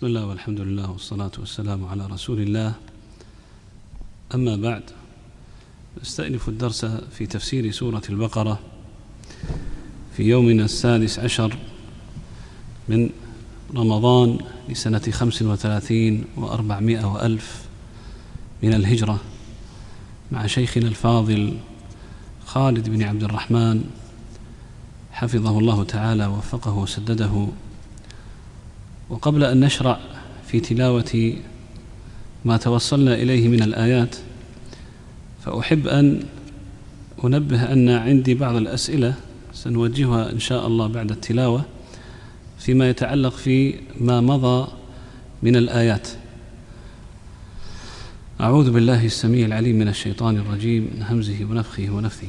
بسم الله والحمد لله والصلاة والسلام على رسول الله. أما بعد نستأنف الدرس في تفسير سورة البقرة في يومنا السادس عشر من رمضان لسنة خمس وثلاثين وأربعمائة وألف من الهجرة مع شيخنا الفاضل خالد بن عبد الرحمن حفظه الله تعالى ووفقه وسدده. وقبل أن نشرع في تلاوة ما توصلنا إليه من الآيات فأحب أن أنبه أن عندي بعض الأسئلة سنوجهها إن شاء الله بعد التلاوة فيما يتعلق في ما مضى من الآيات. أعوذ بالله السميع العليم من الشيطان الرجيم من همزه ونفخه ونفثه.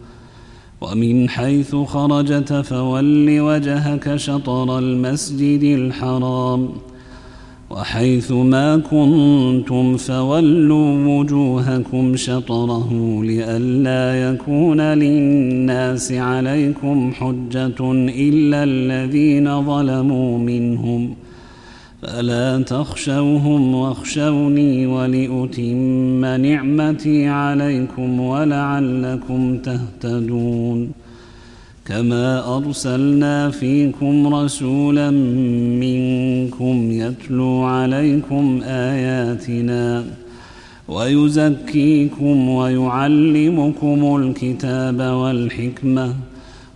ومن حيث خرجت فول وجهك شطر المسجد الحرام وحيث ما كنتم فولوا وجوهكم شطره لئلا يكون للناس عليكم حجة إلا الذين ظلموا منهم ۖ فلا تخشوهم واخشوني ولأتم نعمتي عليكم ولعلكم تهتدون كما أرسلنا فيكم رسولا منكم يتلو عليكم آياتنا ويزكيكم ويعلمكم الكتاب والحكمة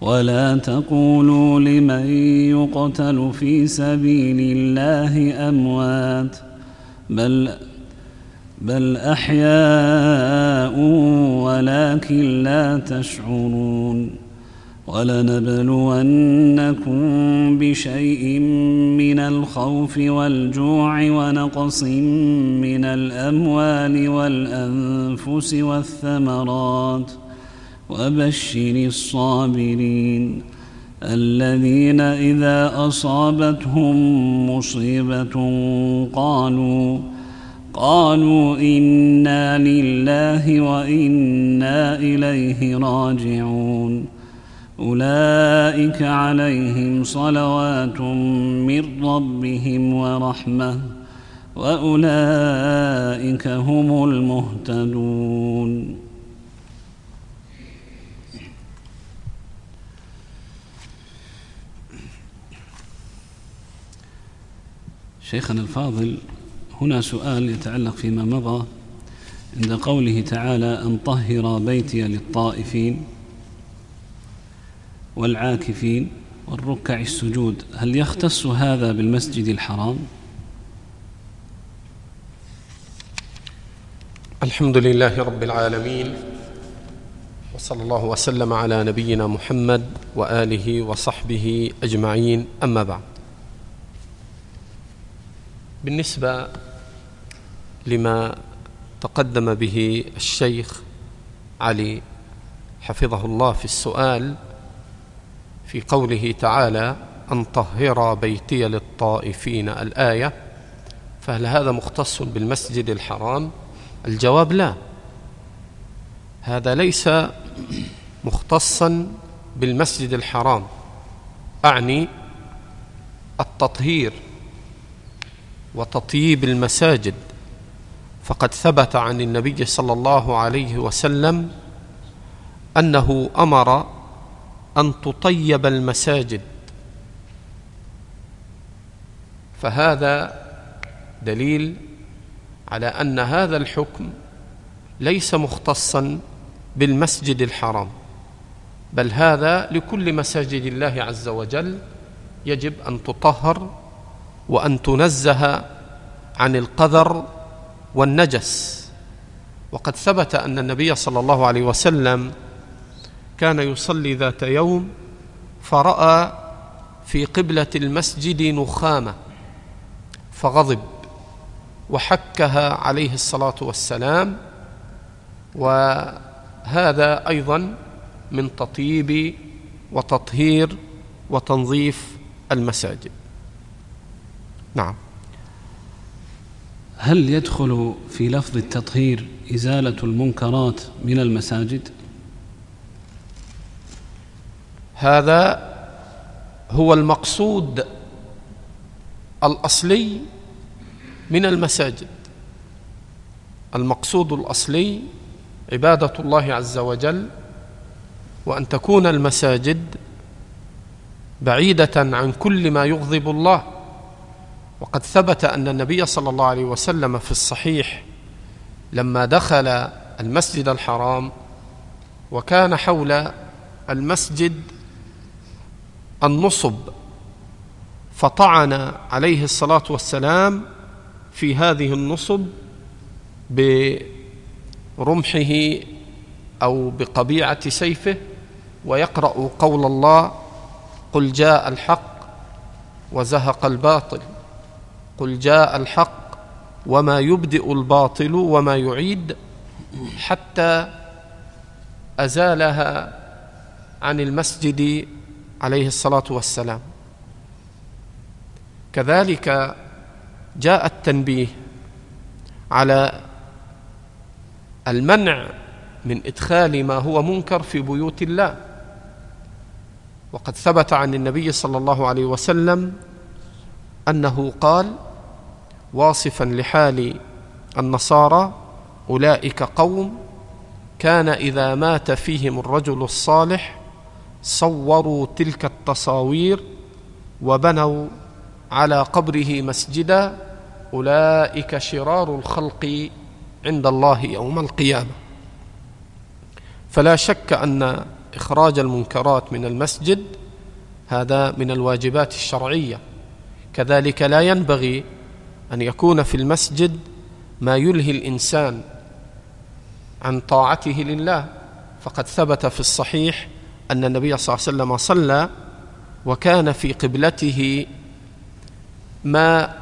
ولا تقولوا لمن يقتل في سبيل الله أموات بل بل أحياء ولكن لا تشعرون. ولنبلونكم بشيء من الخوف والجوع ونقص من الأموال والأنفس والثمرات. وبشر الصابرين الذين إذا أصابتهم مصيبة قالوا قالوا إنا لله وإنا إليه راجعون. أولئك عليهم صلوات من ربهم ورحمة وأولئك هم المهتدون. شيخنا الفاضل هنا سؤال يتعلق فيما مضى عند قوله تعالى أن طهر بيتي للطائفين والعاكفين والركع السجود هل يختص هذا بالمسجد الحرام؟ الحمد لله رب العالمين وصلى الله وسلم على نبينا محمد وآله وصحبه أجمعين أما بعد. بالنسبة لما تقدم به الشيخ علي حفظه الله في السؤال في قوله تعالى أن طهر بيتي للطائفين الآية فهل هذا مختص بالمسجد الحرام؟ الجواب لا. هذا ليس مختصا بالمسجد الحرام. أعني التطهير. وتطييب المساجد. فقد ثبت عن النبي صلى الله عليه وسلم أنه أمر أن تطيب المساجد. فهذا دليل على أن هذا الحكم ليس مختصا بالمسجد الحرام بل هذا لكل مساجد الله عز وجل يجب أن تطهر وأن تنزه عن القذر والنجس. وقد ثبت أن النبي صلى الله عليه وسلم كان يصلي ذات يوم فرأى في قبلة المسجد نخامة فغضب وحكها عليه الصلاة والسلام. وهذا أيضا من تطيب وتطهير وتنظيف المساجد. نعم. هل يدخل في لفظ التطهير إزالة المنكرات من المساجد؟ هذا هو المقصود الأصلي من المساجد. المقصود الأصلي عبادة الله عز وجل وأن تكون المساجد بعيدة عن كل ما يغضب الله. وقد ثبت أن النبي صلى الله عليه وسلم في الصحيح لما دخل المسجد الحرام وكان حول المسجد النصب فطعن عليه الصلاة والسلام في هذه النصب برمحه أو بقبيعة سيفه ويقرأ قول الله قل جاء الحق وزهق الباطل. قل جاء الحق وما يبدئ الباطل وما يعيد حتى أزالها عن المسجد عليه الصلاة والسلام. كذلك جاء التنبيه على المنع من إدخال ما هو منكر في بيوت الله. وقد ثبت عن النبي صلى الله عليه وسلم أنه قال واصفا لحال النصارى أولئك قوم كان إذا مات فيهم الرجل الصالح صوروا تلك التصاوير وبنوا على قبره مسجدا أولئك شرار الخلق عند الله يوم القيامة. فلا شك أن إخراج المنكرات من المسجد هذا من الواجبات الشرعية. كذلك لا ينبغي أن يكون في المسجد ما يلهي الإنسان عن طاعته لله. فقد ثبت في الصحيح أن النبي صلى الله عليه وسلم صلى وكان في قبلته ما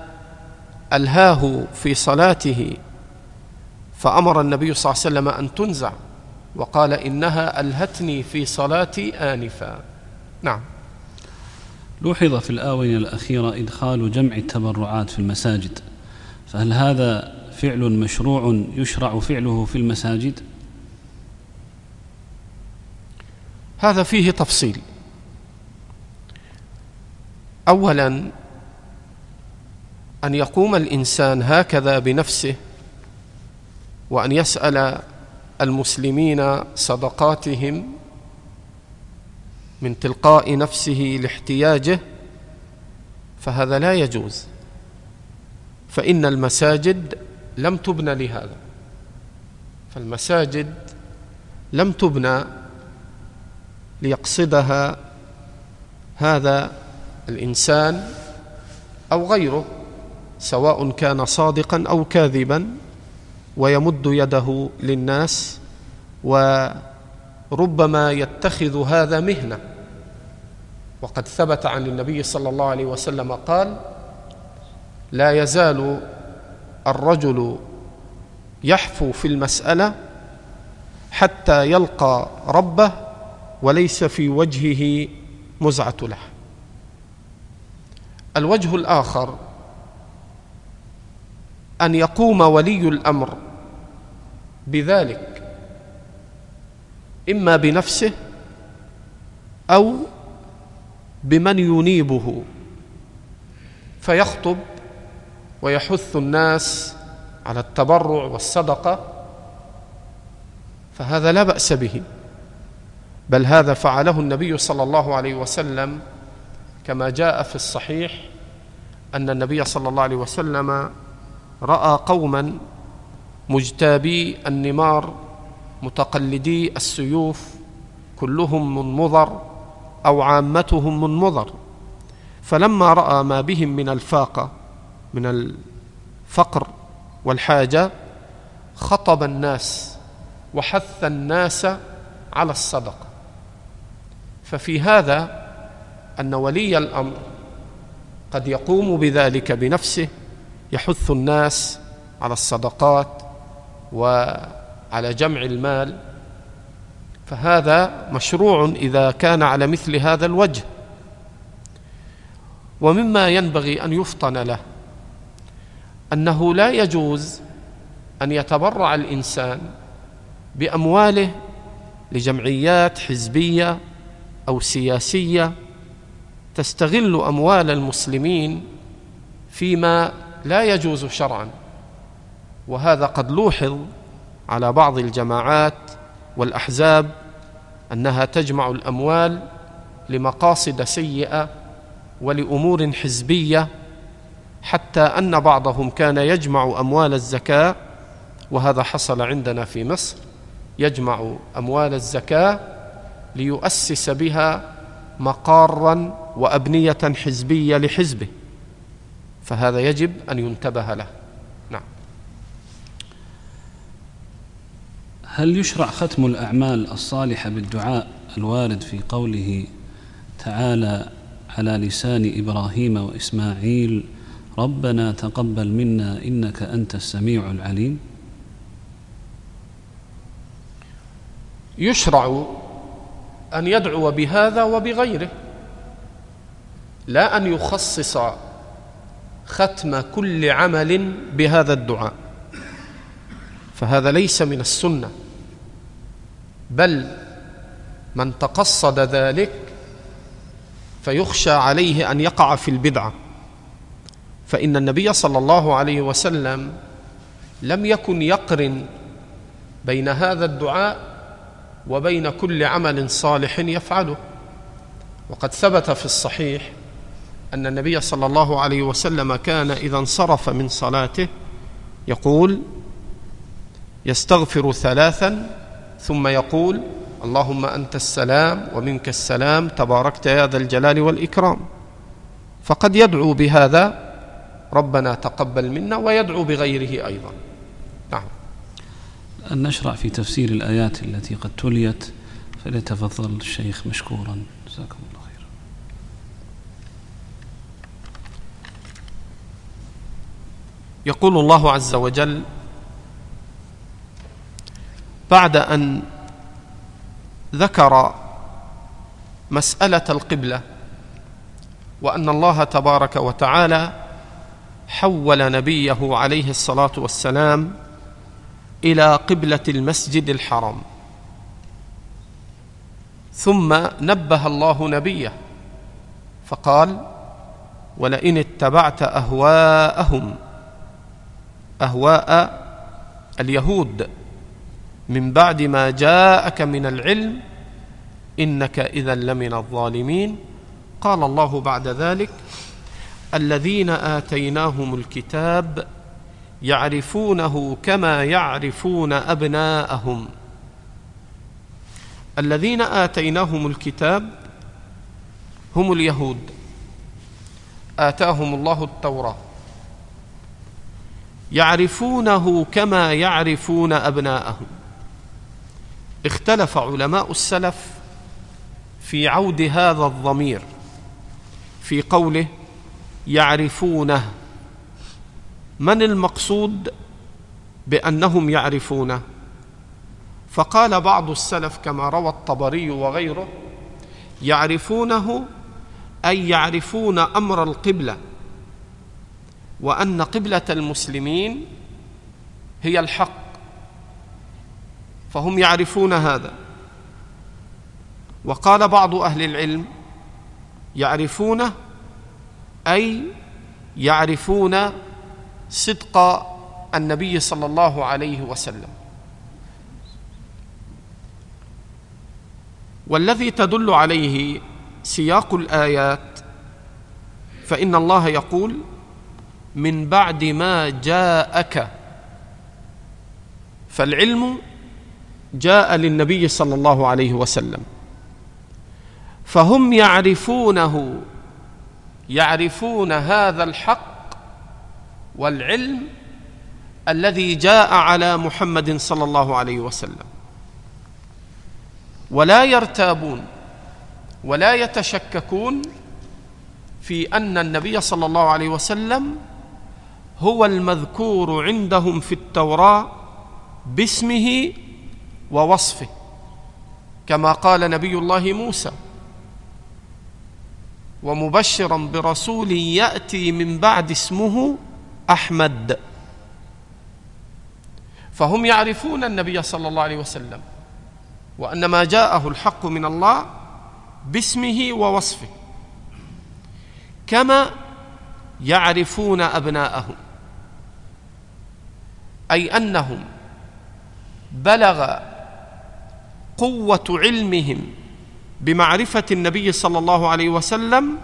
ألهاه في صلاته. فأمر النبي صلى الله عليه وسلم أن تنزع وقال إنها ألهتني في صلاتي آنفا. نعم. لوحظ في الآونة الأخيرة إدخال جمع التبرعات في المساجد. فهل هذا فعل مشروع يشرع فعله في المساجد؟ هذا فيه تفصيل. اولا أن يقوم الإنسان هكذا بنفسه وأن يسأل المسلمين صدقاتهم من تلقاء نفسه لاحتياجه فهذا لا يجوز. فإن المساجد لم تبنى لهذا. فالمساجد لم تبنى ليقصدها هذا الإنسان أو غيره سواء كان صادقا أو كاذبا ويمد يده للناس وربما يتخذ هذا مهنة. وقد ثبت عن النبي صلى الله عليه وسلم قال لا يزال الرجل يحفو في المسألة حتى يلقى ربه وليس في وجهه مزعة له. الوجه الآخر أن يقوم ولي الأمر بذلك. إما بنفسه أو بمن ينيبه. فيخطب ويحث الناس على التبرع والصدقة فهذا لا بأس به. بل هذا فعله النبي صلى الله عليه وسلم كما جاء في الصحيح أن النبي صلى الله عليه وسلم رأى قوما مجتابي النمار متقلدي السيوف كلهم من مضر أو عامتهم من مضر. فلما رأى ما بهم من الفاقه من الفقر والحاجة خطب الناس وحث الناس على الصدقة. ففي هذا أن ولي الأمر قد يقوم بذلك بنفسه يحث الناس على الصدقات وعلى جمع المال فهذا مشروع إذا كان على مثل هذا الوجه. ومما ينبغي أن يفطن له أنه لا يجوز أن يتبرع الإنسان بأمواله لجمعيات حزبية أو سياسية تستغل أموال المسلمين فيما لا يجوز شرعا. وهذا قد لوحظ على بعض الجماعات والأحزاب أنها تجمع الأموال لمقاصد سيئة ولأمور حزبية حتى أن بعضهم كان يجمع أموال الزكاة وهذا حصل عندنا في مصر يجمع أموال الزكاة ليؤسس بها مقارا وأبنية حزبية لحزبه فهذا يجب أن ينتبه له. هل يشرع ختم الأعمال الصالحة بالدعاء الوارد في قوله تعالى على لسان إبراهيم وإسماعيل ربنا تقبل منا إنك أنت السميع العليم؟ يشرع أن يدعو بهذا وبغيره لا أن يخصص ختم كل عمل بهذا الدعاء. فهذا ليس من السنة. بل من تقصد ذلك فيخشى عليه أن يقع في البدعة. فإن النبي صلى الله عليه وسلم لم يكن يقرن بين هذا الدعاء وبين كل عمل صالح يفعله. وقد ثبت في الصحيح أن النبي صلى الله عليه وسلم كان إذا انصرف من صلاته يقول يستغفر ثلاثا ثم يقول اللهم أنت السلام ومنك السلام تباركت يا ذا الجلال والإكرام. فقد يدعو بهذا ربنا تقبل منا ويدعو بغيره أيضا. نعم. أن نشرع في تفسير الآيات التي قد تليت فليتفضل الشيخ مشكورا. جزاكم الله خيرا. يقول الله عز وجل بعد أن ذكر مسألة القبلة وأن الله تبارك وتعالى حول نبيه عليه الصلاة والسلام إلى قبلة المسجد الحرام. ثم نبه الله نبيه فقال ولئن اتبعت أهواءهم أهواء اليهود من بعد ما جاءك من العلم إنك إذا لمن الظالمين. قال الله بعد ذلك الذين آتيناهم الكتاب يعرفونه كما يعرفون أبناءهم. الذين آتيناهم الكتاب هم اليهود. آتاهم الله التوراة. يعرفونه كما يعرفون أبناءهم. اختلف علماء السلف في عود هذا الضمير في قوله يعرفونه. من المقصود بأنهم يعرفونه؟ فقال بعض السلف كما روى الطبري وغيره يعرفونه أي يعرفون أمر القبلة وأن قبلة المسلمين هي الحق. فهم يعرفون هذا. وقال بعض أهل العلم يعرفونه أي يعرفون صدق النبي صلى الله عليه وسلم. والذي تدل عليه سياق الآيات فإن الله يقول من بعد ما جاءك. فالعلم جاء للنبي صلى الله عليه وسلم. فهم يعرفونه يعرفون هذا الحق والعلم الذي جاء على محمد صلى الله عليه وسلم. ولا يرتابون ولا يتشككون في أن النبي صلى الله عليه وسلم هو المذكور عندهم في التوراة باسمه ووصفه كما قال نبي الله موسى ومبشرا برسول يأتي من بعد اسمه أحمد. فهم يعرفون النبي صلى الله عليه وسلم وأن ما جاءه الحق من الله باسمه ووصفه كما يعرفون ابناءهم أي أنهم بلغ قوة علمهم بمعرفة النبي صلى الله عليه وسلم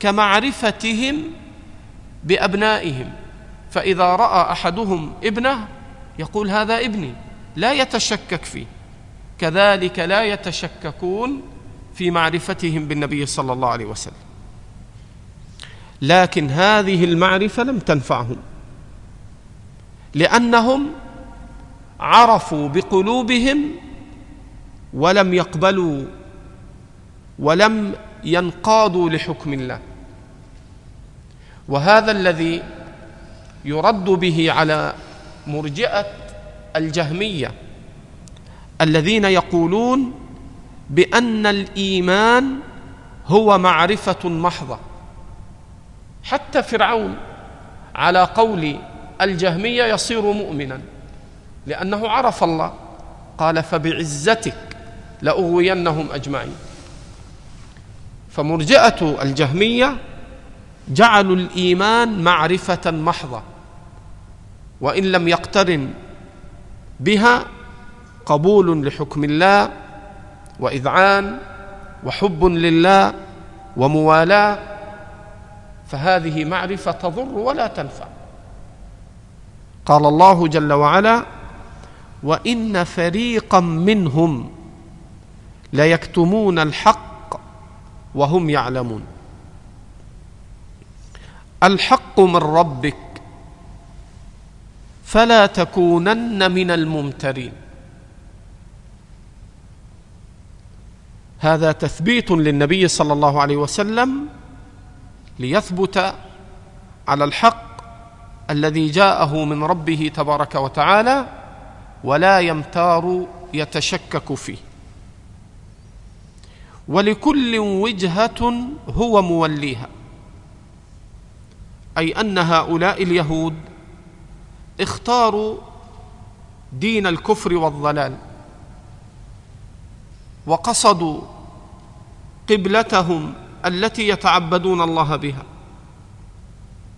كمعرفتهم بأبنائهم. فإذا رأى أحدهم ابنه يقول هذا ابني لا يتشكك فيه. كذلك لا يتشككون في معرفتهم بالنبي صلى الله عليه وسلم. لكن هذه المعرفة لم تنفعهم لأنهم عرفوا بقلوبهم ولم يقبلوا ولم ينقادوا لحكم الله. وهذا الذي يرد به على مرجئة الجهمية الذين يقولون بأن الإيمان هو معرفة محضة. حتى فرعون على قول الجهمية يصير مؤمنا. لأنه عرف الله. قال فبعزتك لأغوينهم أجمعين. فمرجئة الجهمية جعلوا الإيمان معرفة محضة وإن لم يقترن بها قبول لحكم الله وإذعان وحب لله وموالاة. فهذه معرفة تضر ولا تنفع. قال الله جل وعلا وإن فريقا منهم ليكتمون الحق وهم يعلمون. الحق من ربك فلا تكونن من الممترين. هذا تثبيت للنبي صلى الله عليه وسلم ليثبت على الحق الذي جاءه من ربه تبارك وتعالى ولا يمتار يتشكك فيه. ولكل وجهة هو موليها. أي أن هؤلاء اليهود اختاروا دين الكفر والضلال وقصدوا قبلتهم التي يتعبدون الله بها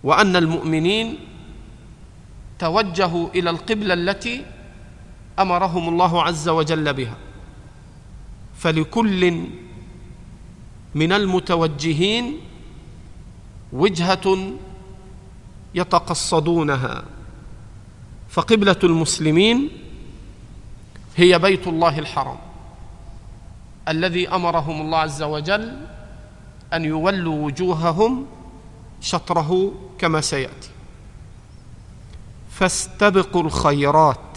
وأن المؤمنين توجهوا إلى القبلة التي أمرهم الله عز وجل بها. فلكل من المتوجهين وجهة يتقصدونها. فقبلة المسلمين هي بيت الله الحرام الذي أمرهم الله عز وجل أن يولوا وجوههم شطره كما سيأتي. فاستبقوا الخيرات.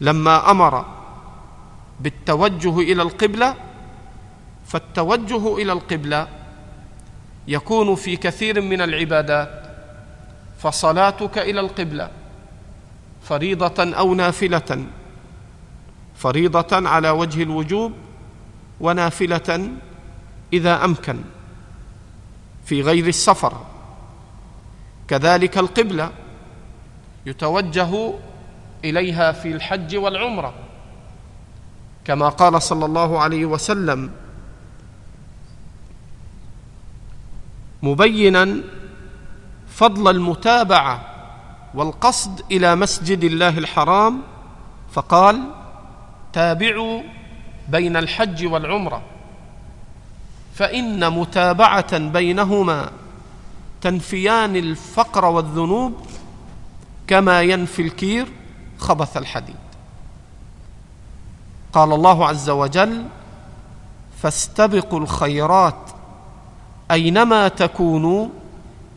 لما أمر بالتوجه إلى القبلة فالتوجه إلى القبلة يكون في كثير من العبادات فصلاتك إلى القبلة فريضة أو نافلة فريضة على وجه الوجوب ونافلة إذا أمكن في غير السفر. كذلك القبلة يتوجه إليها في الحج والعمرة كما قال صلى الله عليه وسلم مبينا فضل المتابعة والقصد إلى مسجد الله الحرام فقال تابعوا بين الحج والعمرة فإن متابعة بينهما تنفيان الفقر والذنوب كما ينفي الكير خبث الحديد. قال الله عز وجل فاستبقوا الخيرات أينما تكونوا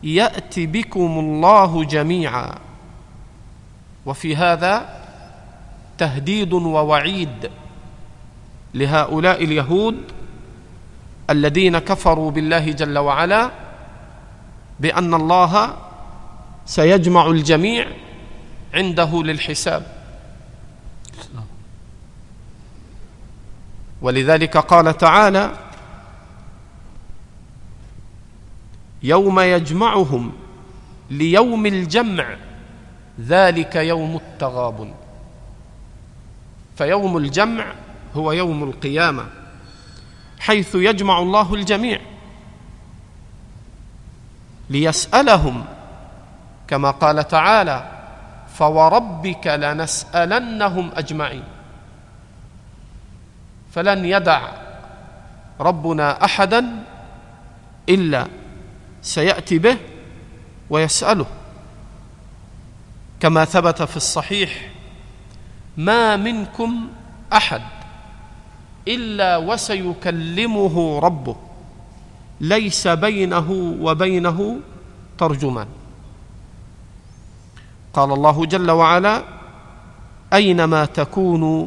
يات بكم الله جميعا. وفي هذا تهديد ووعيد لهؤلاء اليهود الذين كفروا بالله جل وعلا بأن الله سيجمع الجميع عنده للحساب. ولذلك قال تعالى يوم يجمعهم ليوم الجمع ذلك يوم التغابن. فيوم الجمع هو يوم القيامة حيث يجمع الله الجميع. ليسألهم كما قال تعالى فوربك لنسألنهم أجمعين. فلن يدع ربنا أحدا إلا سيأتي به ويسأله. كما ثبت في الصحيح ما منكم أحد إلا وسيكلمه ربه ليس بينه وبينه ترجمان. قال الله جل وعلا أينما تكونوا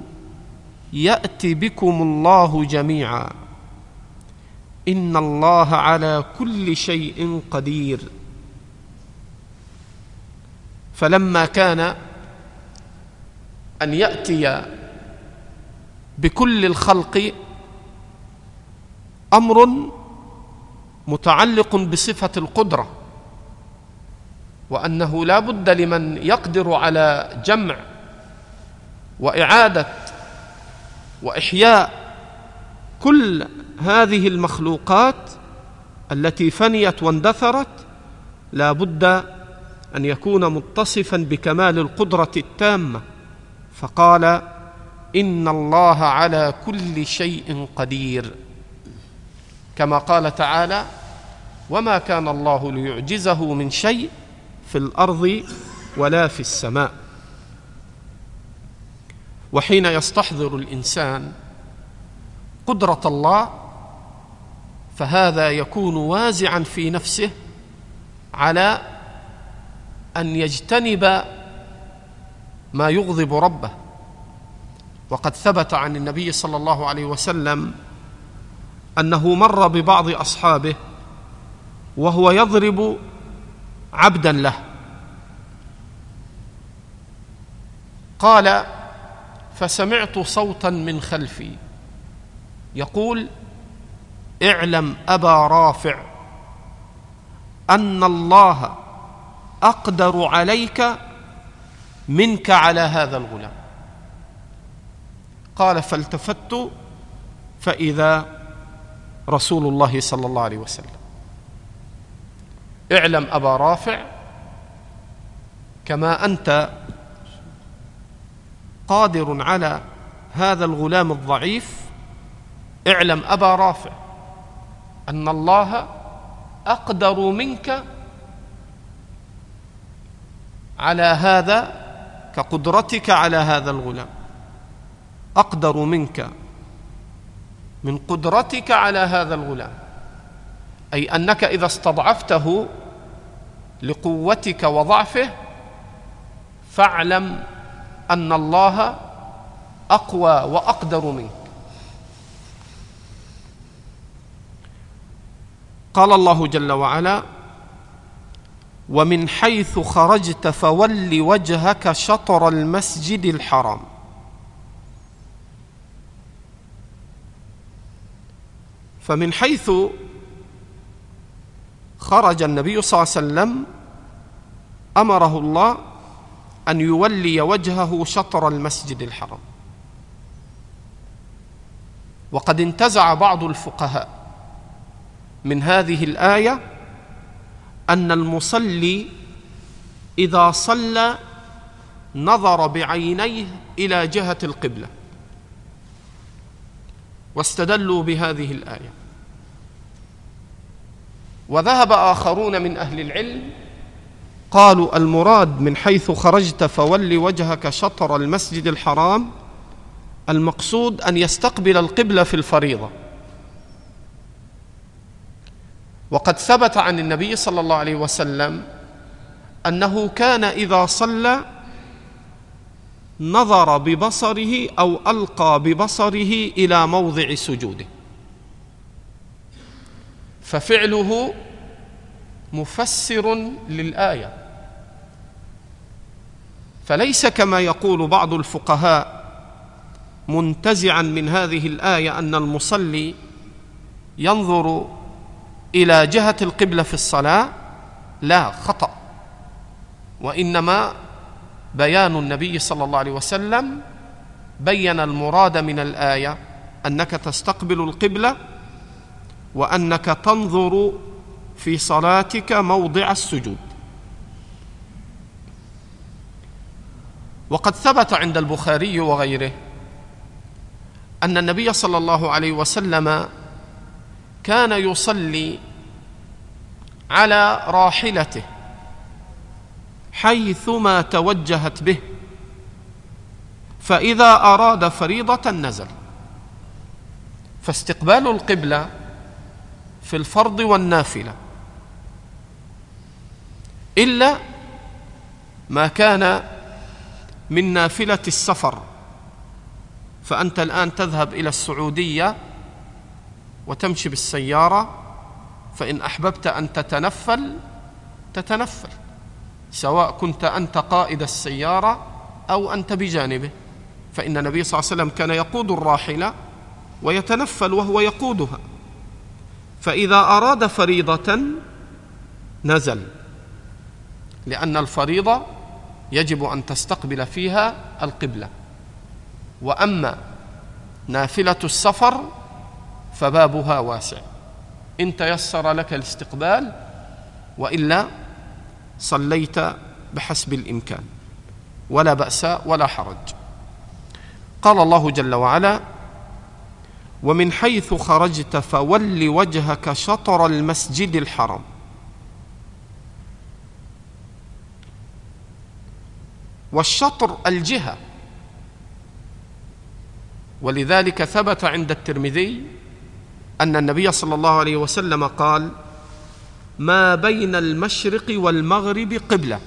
يات بكم الله جميعا إن الله على كل شيء قدير فلما كان أن يأتي بكل الخلق أمر متعلق بصفة القدرة وأنه لا بد لمن يقدر على جمع وإعادة وإحياء كل هذه المخلوقات التي فنيت واندثرت لا بد أن يكون متصفا بكمال القدرة التامة. فقال إن الله على كل شيء قدير. كما قال تعالى وما كان الله ليعجزه من شيء في الأرض ولا في السماء. وحين يستحضر الإنسان قدرة الله فهذا يكون وازعا في نفسه على أن يجتنب ما يغضب ربه. وقد ثبت عن النبي صلى الله عليه وسلم أنه مر ببعض أصحابه وهو يضرب عبدا له. قال فسمعت صوتا من خلفي. يقول اعلم أبا رافع أن الله أقدر عليك منك على هذا الغلام. قال فالتفت فإذا رسول الله صلى الله عليه وسلم. اعلم أبا رافع كما أنت قادر على هذا الغلام الضعيف. اعلم أبا رافع أن الله أقدر منك على هذا كقدرتك على هذا الغلام. أقدر منك من قدرتك على هذا الغلام. أي أنك إذا استضعفته لقوتك وضعفه فاعلم أن الله أقوى وأقدر منك. قال الله جل وعلا ومن حيث خرجت فول وجهك شطر المسجد الحرام. فمن حيث خرج النبي صلى الله عليه وسلم أمره الله أن يولي وجهه شطر المسجد الحرام. وقد انتزع بعض الفقهاء من هذه الآية أن المصلي إذا صلى نظر بعينيه إلى جهة القبلة واستدلوا بهذه الآية. وذهب آخرون من أهل العلم قالوا المراد من حيث خرجت فول وجهك شطر المسجد الحرام المقصود أن يستقبل القبلة في الفريضة. وقد ثبت عن النبي صلى الله عليه وسلم أنه كان إذا صلى نظر ببصره أو ألقى ببصره إلى موضع سجوده. ففعله مفسر للآية. فليس كما يقول بعض الفقهاء منتزعا من هذه الآية أن المصلي ينظر إلى جهة القبلة في الصلاة؟ لا خطأ. وإنما بيان النبي صلى الله عليه وسلم بين المراد من الآية أنك تستقبل القبلة وأنك تنظر في صلاتك موضع السجود. وقد ثبت عند البخاري وغيره أن النبي صلى الله عليه وسلم كان يصلي على راحلته حيثما توجهت به فإذا أراد فريضة نزل. فاستقبال القبلة في الفرض والنافلة. إلا ما كان من نافلة السفر. فأنت الآن تذهب إلى السعودية وتمشي بالسيارة فإن أحببت أن تتنفل تتنفل. سواء كنت أنت قائد السيارة أو أنت بجانبه. فإن النبي صلى الله عليه وسلم كان يقود الراحلة ويتنفل وهو يقودها. فإذا أراد فريضة نزل لأن الفريضة يجب أن تستقبل فيها القبلة. وأما نافلة السفر فبابها واسع. إن تيسر لك الاستقبال وإلا صليت بحسب الإمكان ولا بأس ولا حرج. قال الله جل وعلا ومن حيث خرجت فول وجهك شطر المسجد الحرام. والشطر الجهة. ولذلك ثبت عند الترمذي أن النبي صلى الله عليه وسلم قال ما بين المشرق والمغرب قبلة.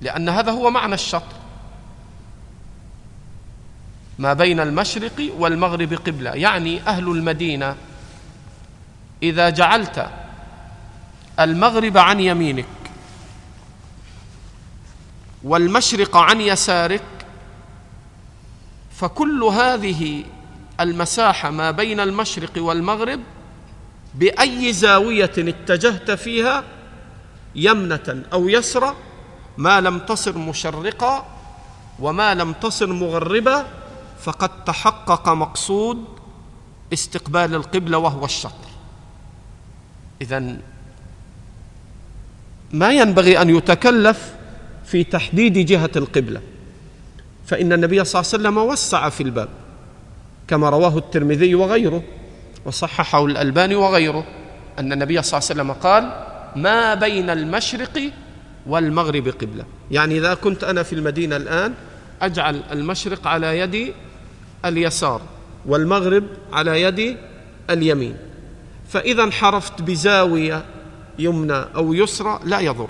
لأن هذا هو معنى الشطر. ما بين المشرق والمغرب قبلة. يعني أهل المدينة إذا جعلت المغرب عن يمينك والمشرق عن يسارك فكل هذه المساحة ما بين المشرق والمغرب بأي زاوية اتجهت فيها يمنة أو يسرى ما لم تصر مشرقه وما لم تصر مغربه فقد تحقق مقصود استقبال القبلة وهو الشطر. اذا ما ينبغي أن يتكلف في تحديد جهة القبلة. فإن النبي صلى الله عليه وسلم وسع في الباب كما رواه الترمذي وغيره وصححه الألباني وغيره أن النبي صلى الله عليه وسلم قال ما بين المشرق والمغرب قبلة. يعني إذا كنت أنا في المدينة الآن أجعل المشرق على يدي اليسار والمغرب على يدي اليمين. فإذا انحرفت بزاوية يمنى أو يسرى لا يضر.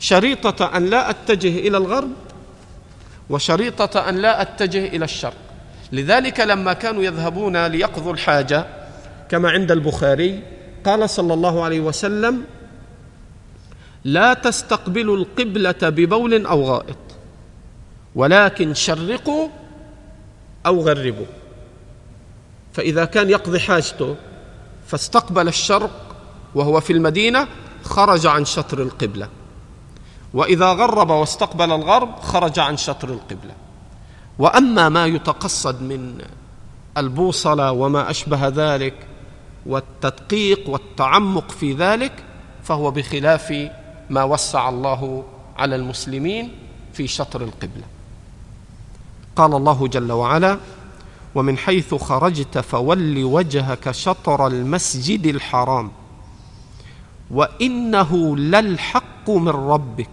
شريطة أن لا أتجه إلى الغرب وشريطة أن لا أتجه إلى الشرق. لذلك لما كانوا يذهبون ليقضوا الحاجة كما عند البخاري قال صلى الله عليه وسلم لا تستقبلوا القبلة ببول أو غائط ولكن شرقوا أو غربوا فإذا كان يقضي حاجته فاستقبل الشرق وهو في المدينة خرج عن شطر القبلة. وإذا غرب واستقبل الغرب خرج عن شطر القبلة. وأما ما يتقصد من البوصلة وما أشبه ذلك والتدقيق والتعمق في ذلك فهو بخلاف ما وسع الله على المسلمين في شطر القبلة. قال الله جل وعلا ومن حيث خرجت فول وجهك شطر المسجد الحرام وإنه للحق من ربك.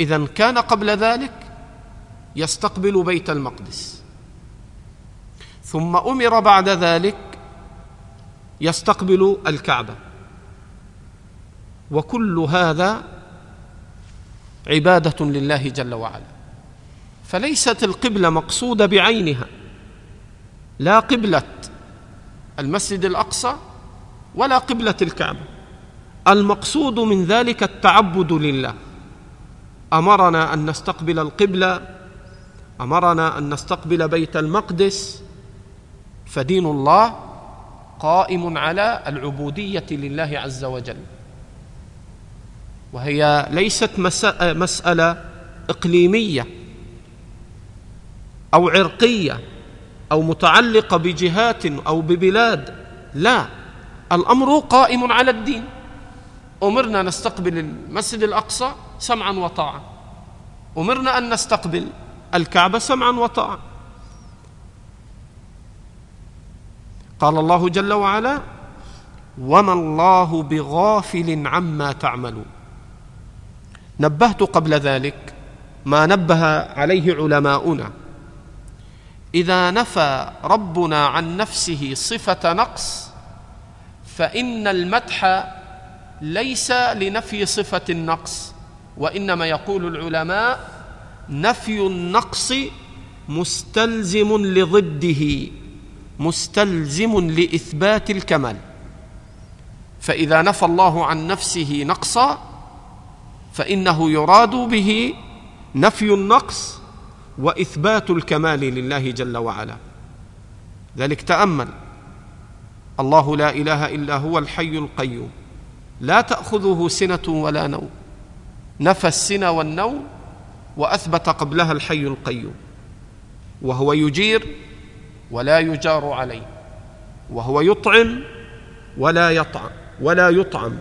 اذا كان قبل ذلك يستقبل بيت المقدس ثم أمر بعد ذلك يستقبل الكعبة وكل هذا عبادة لله جل وعلا. فليست القبلة مقصودة بعينها. لا قبلة المسجد الأقصى ولا قبلة الكعبة. المقصود من ذلك التعبد لله. أمرنا أن نستقبل القبلة أمرنا أن نستقبل بيت المقدس. فدين الله قائم على العبودية لله عز وجل. وهي ليست مسألة إقليمية أو عرقية أو متعلقة بجهات أو ببلاد. لا الأمر قائم على الدين. أمرنا نستقبل المسجد الأقصى سمعا وطاعه أمرنا أن نستقبل الكعبة سمعا وطاعه قال الله جل وعلا وما الله بغافل عما تعملون. نبهت قبل ذلك ما نبه عليه علماؤنا. إذا نفى ربنا عن نفسه صفة نقص فإن المدح ليس لنفي صفة النقص وإنما يقول العلماء نفي النقص مستلزم لضده مستلزم لإثبات الكمال. فإذا نفى الله عن نفسه نقصا فإنه يراد به نفي النقص وإثبات الكمال لله جل وعلا. ذلك تأمل. الله لا إله إلا هو الحي القيوم. لا تأخذه سنة ولا نوم. نفى السنة والنوم وأثبت قبلها الحي القيوم. وهو يجير ولا يجار عليه. وهو يطعم ولا يطعم ولا يطعم.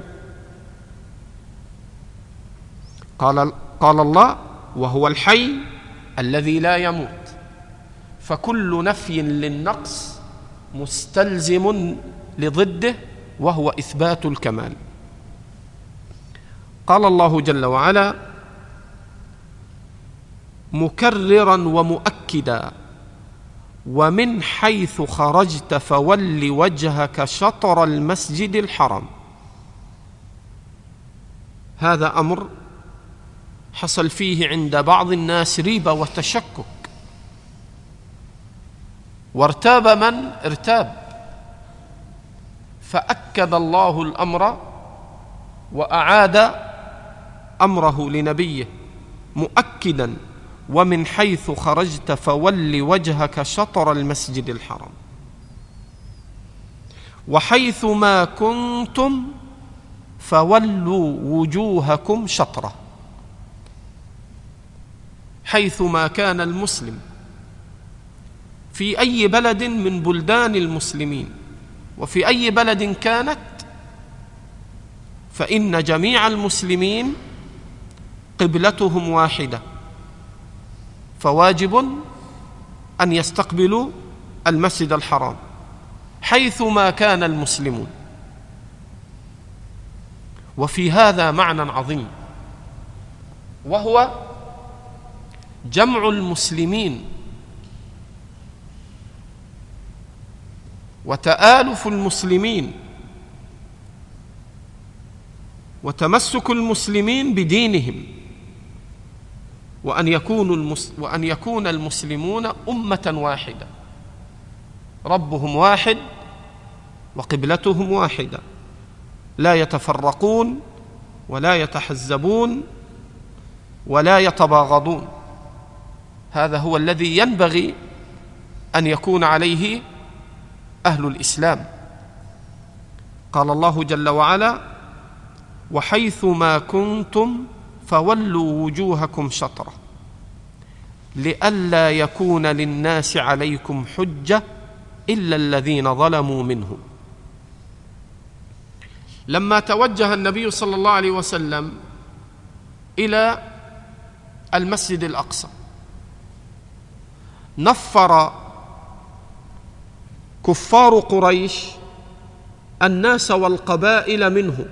قال قال الله وهو الحي الذي لا يموت. فكل نفي للنقص مستلزم لضده وهو إثبات الكمال. قال الله جل وعلا مكررا ومؤكدا ومن حيث خرجت فول وجهك شطر المسجد الحرام. هذا أمر حصل فيه عند بعض الناس ريبة وتشكك. وارتاب من؟ ارتاب. فأكد الله الأمر وأعاد أمره لنبيه مؤكدا. ومن حيث خرجت فول وجهك شطر المسجد الحرام. وحيث ما كنتم فولوا وجوهكم شطره. حيث ما كان المسلم في أي بلد من بلدان المسلمين وفي أي بلد كانت فإن جميع المسلمين قبلتهم واحدة فواجب أن يستقبلوا المسجد الحرام حيثما كان المسلمون. وفي هذا معنى عظيم وهو جمع المسلمين. وتآلف المسلمين. وتمسك المسلمين بدينهم. وأن يكونوا المس وأن يكون المسلمون أمة واحدة. ربهم واحد وقبلتهم واحدة. لا يتفرقون ولا يتحزبون ولا يتباغضون. هذا هو الذي ينبغي أن يكون عليه أهل الإسلام. قال الله جل وعلا وحيث ما كنتم فولوا وجوهكم شطرة لئلا يكون للناس عليكم حجة إلا الذين ظلموا منهم. لما توجه النبي صلى الله عليه وسلم إلى المسجد الأقصى نفر كفار قريش الناس والقبائل منه.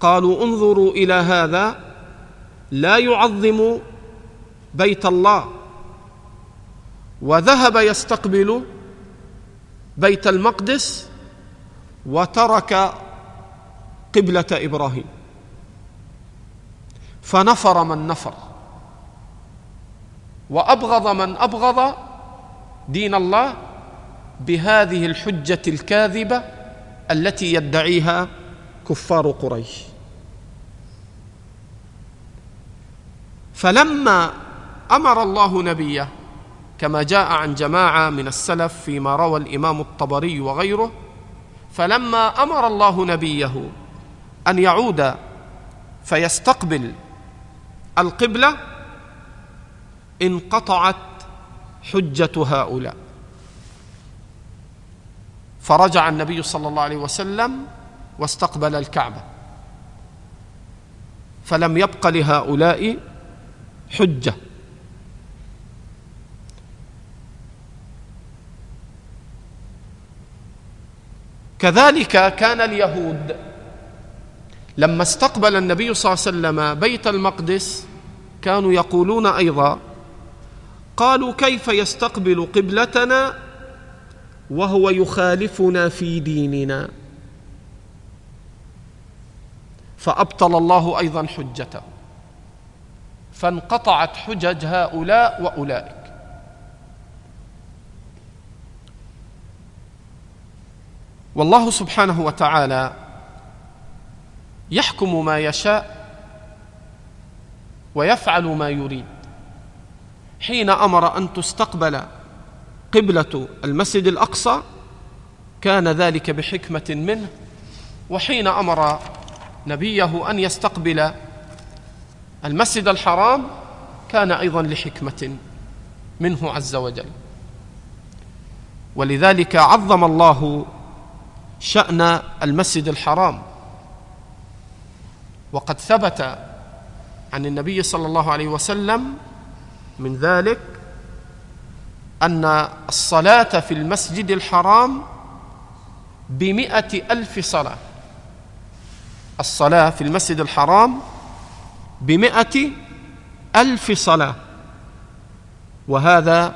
قالوا انظروا إلى هذا لا يعظم بيت الله. وذهب يستقبل بيت المقدس وترك قبلة إبراهيم. فنفر من نفر. وأبغض من أبغض دين الله بهذه الحجة الكاذبة التي يدعيها كفار قريش. فلما أمر الله نبيه كما جاء عن جماعة من السلف فيما روى الإمام الطبري وغيره فلما أمر الله نبيه أن يعود فيستقبل القبلة انقطعت حجة هؤلاء. فرجع النبي صلى الله عليه وسلم واستقبل الكعبة. فلم يبق لهؤلاء حجة. كذلك كان اليهود لما استقبل النبي صلى الله عليه وسلم بيت المقدس كانوا يقولون أيضا قالوا كيف يستقبل قبلتنا وهو يخالفنا في ديننا؟ فأبطل الله أيضا حجته. فانقطعت حجج هؤلاء وأولئك. والله سبحانه وتعالى يحكم ما يشاء ويفعل ما يريد. حين أمر أن تستقبل قبلة المسجد الأقصى كان ذلك بحكمة منه. وحين أمر نبيه أن يستقبل المسجد الحرام كان أيضا لحكمة منه عز وجل. ولذلك عظم الله شأن المسجد الحرام. وقد ثبت عن النبي صلى الله عليه وسلم من ذلك أن الصلاة في المسجد الحرام بمئة ألف صلاة. الصلاة في المسجد الحرام بمئة ألف صلاة. وهذا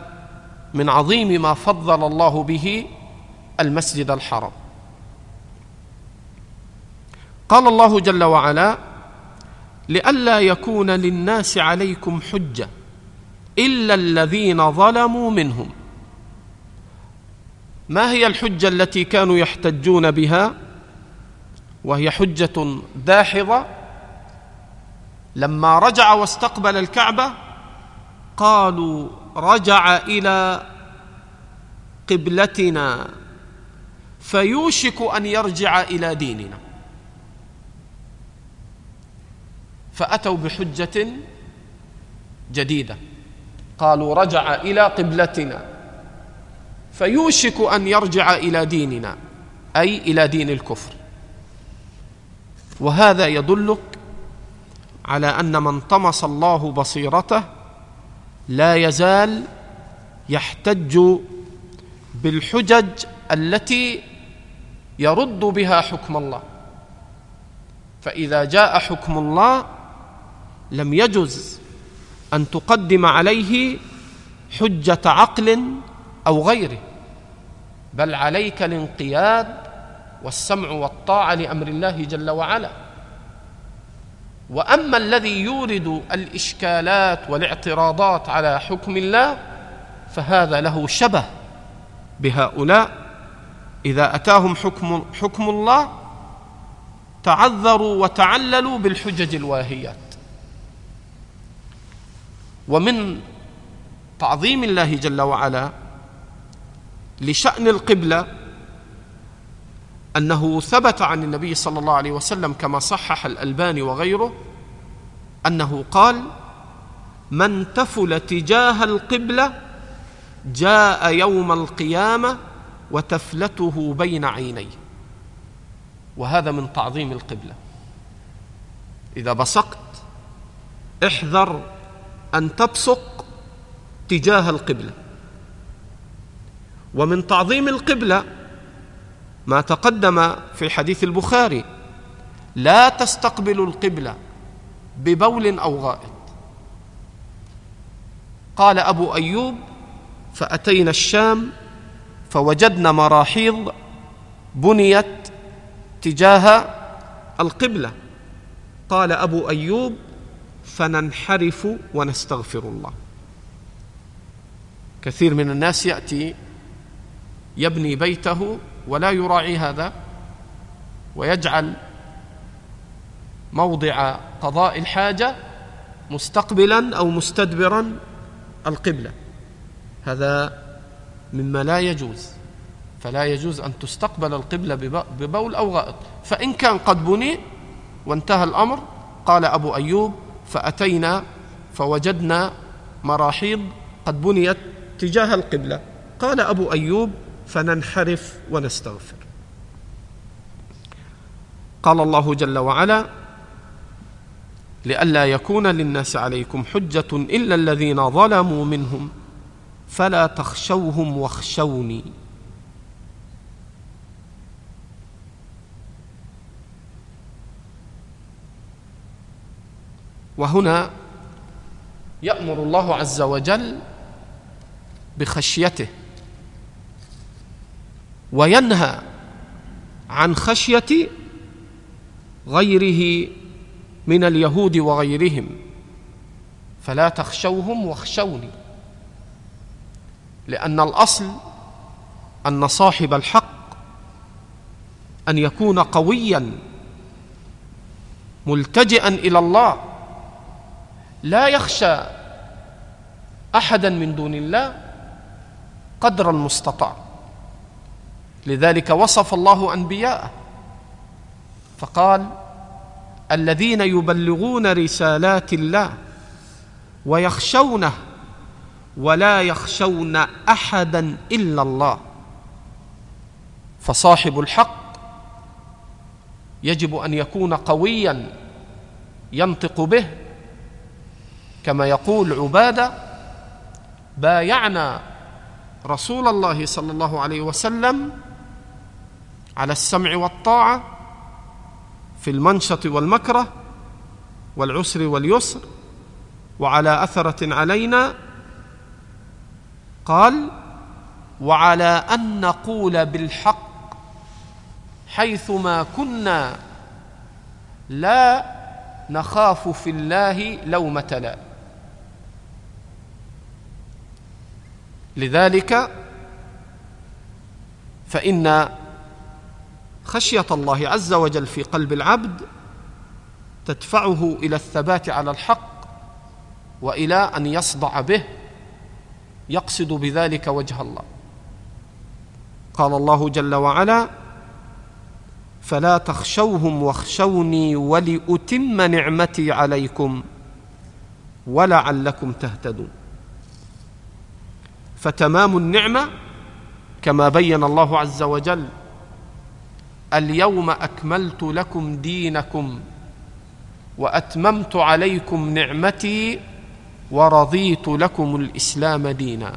من عظيم ما فضل الله به المسجد الحرام. قال الله جل وعلا لئلا يكون للناس عليكم حجة. إلا الذين ظلموا منهم. ما هي الحجة التي كانوا يحتجون بها؟ وهي حجة داحضه لما رجع واستقبل الكعبة قالوا رجع إلى قبلتنا فيوشك أن يرجع إلى ديننا. فأتوا بحجة جديدة. قالوا رجع إلى قبلتنا. فيوشك أن يرجع إلى ديننا أي إلى دين الكفر. وهذا يدلك على أن من طمس الله بصيرته لا يزال يحتج بالحجج التي يرد بها حكم الله. فإذا جاء حكم الله لم يجز أن تقدم عليه حجة عقل أو غيره. بل عليك الانقياد والسمع والطاعة لأمر الله جل وعلا. وأما الذي يورد الإشكالات والاعتراضات على حكم الله فهذا له شبه بهؤلاء. إذا أتاهم حكم حكم الله تعذروا وتعللوا بالحجج الواهيات. ومن تعظيم الله جل وعلا لشأن القبلة أنه ثبت عن النبي صلى الله عليه وسلم كما صحح الألباني وغيره أنه قال من تفل تجاه القبلة جاء يوم القيامة وتفلته بين عينيه وهذا من تعظيم القبلة. إذا بصقت احذر أن تبصق تجاه القبلة. ومن تعظيم القبلة ما تقدم في حديث البخاري لا تستقبلوا القبلة ببول أو غائط. قال أبو أيوب فأتينا الشام فوجدنا مراحيض بنيت تجاه القبلة. قال أبو أيوب فننحرف ونستغفر الله. كثير من الناس يأتي يبني بيته ولا يراعي هذا ويجعل موضع قضاء الحاجة مستقبلا أو مستدبرا القبلة. هذا مما لا يجوز. فلا يجوز أن تستقبل القبلة ببول أو غائط. فإن كان قد بني وانتهى الأمر قال أبو أيوب فأتينا فوجدنا مراحيض قد بنيت تجاه القبلة. قال أبو أيوب فننحرف ونستغفر. قال الله جل وعلا لئلا يكون للناس عليكم حجة إلا الذين ظلموا منهم فلا تخشوهم واخشوني. وهنا يأمر الله عز وجل بخشيته وينهى عن خشية غيره من اليهود وغيرهم. فلا تخشوهم واخشوني لأن الأصل أن صاحب الحق أن يكون قويا ملتجئا إلى الله. لا يخشى أحدا من دون الله قدر المستطاع. لذلك وصف الله أنبياءه فقال الذين يبلغون رسالات الله ويخشونه ولا يخشون أحدا إلا الله. فصاحب الحق يجب أن يكون قويا ينطق به كما يقول عبادة بايعنا رسول الله صلى الله عليه وسلم على السمع والطاعة في المنشط والمكره والعسر واليسر وعلى أثرة علينا قال وعلى أن نقول بالحق حيثما كنا لا نخاف في الله لومة لائم لذلك فإن خشية الله عز وجل في قلب العبد تدفعه إلى الثبات على الحق وإلى أن يصدع به يقصد بذلك وجه الله. قال الله جل وعلا فلا تخشوهم واخشوني ولأتم نعمتي عليكم ولعلكم تهتدون. فتمام النعمة كما بين الله عز وجل اليوم أكملت لكم دينكم وأتممت عليكم نعمتي ورضيت لكم الإسلام دينا.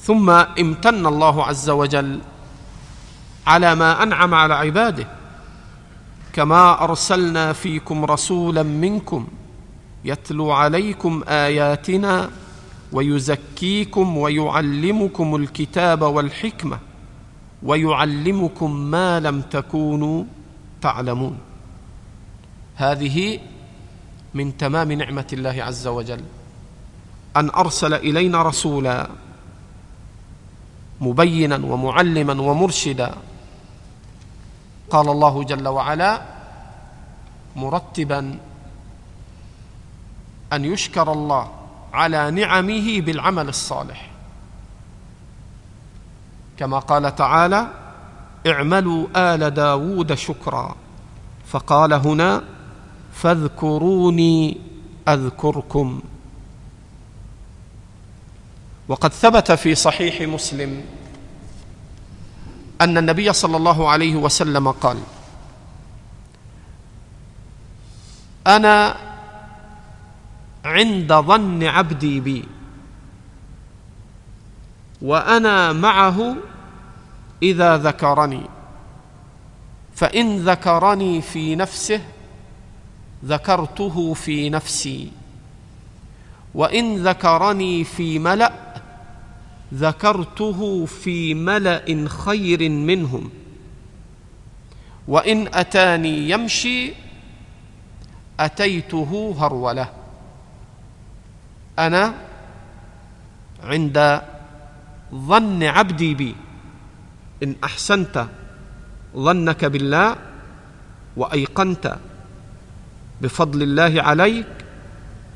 ثم امتن الله عز وجل على ما أنعم على عباده كما أرسلنا فيكم رسولا منكم يتلو عليكم آياتنا ويزكيكم ويعلمكم الكتاب والحكمة ويعلمكم ما لم تكونوا تعلمون. هذه من تمام نعمة الله عز وجل. أن أرسل إلينا رسولا مبينا ومعلما ومرشدا. قال الله جل وعلا مرتبا أن يشكر الله على نعمه بالعمل الصالح. كما قال تعالى اعملوا آل داود شكرا. فقال هنا فاذكروني أذكركم. وقد ثبت في صحيح مسلم أن النبي صلى الله عليه وسلم قال أنا عند ظن عبدي بي. وأنا معه إذا ذكرني. فإن ذكرني في نفسه ذكرته في نفسي. وإن ذكرني في ملأ ذكرته في ملأ خير منهم. وإن أتاني يمشي أتيته هرولة. أنا عند ظن عبدي بي. إن أحسنت ظنك بالله وأيقنت بفضل الله عليك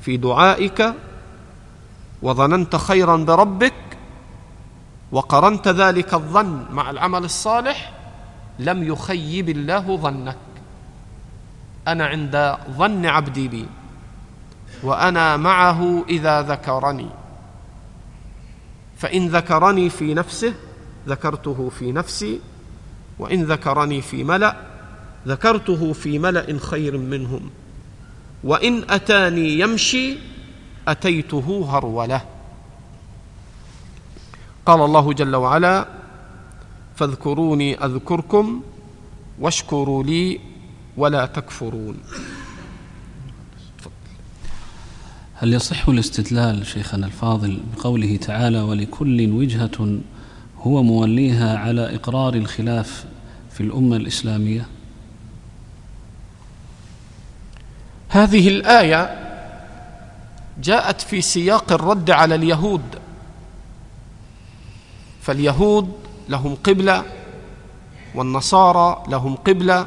في دعائك وظننت خيرا بربك وقرنت ذلك الظن مع العمل الصالح لم يخيب الله ظنك. أنا عند ظن عبدي بي. وأنا معه إذا ذكرني. فإن ذكرني في نفسه ذكرته في نفسي. وإن ذكرني في ملأ ذكرته في ملأ خير منهم. وإن أتاني يمشي أتيته هرولة. قال الله جل وعلا فاذكروني أذكركم واشكروا لي ولا تكفرون. هل يصح الاستدلال شيخنا الفاضل بقوله تعالى ولكل وجهة هو موليها على إقرار الخلاف في الأمة الإسلامية؟ هذه الآية جاءت في سياق الرد على اليهود. فاليهود لهم قبلة والنصارى لهم قبلة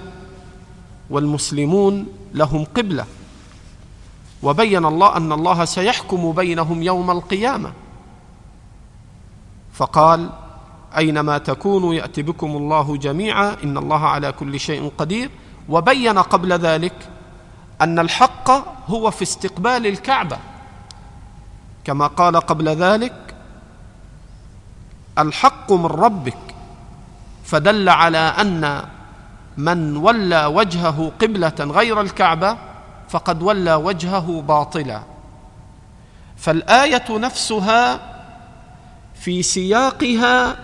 والمسلمون لهم قبلة. وبين الله أن الله سيحكم بينهم يوم القيامة. فقال أينما تكونوا يأتي بكم الله جميعا إن الله على كل شيء قدير. وبين قبل ذلك أن الحق هو في استقبال الكعبة. كما قال قبل ذلك الحق من ربك. فدل على أن من ولى وجهه قبلة غير الكعبة فقد ولى وجهه باطلا. فالآية نفسها في سياقها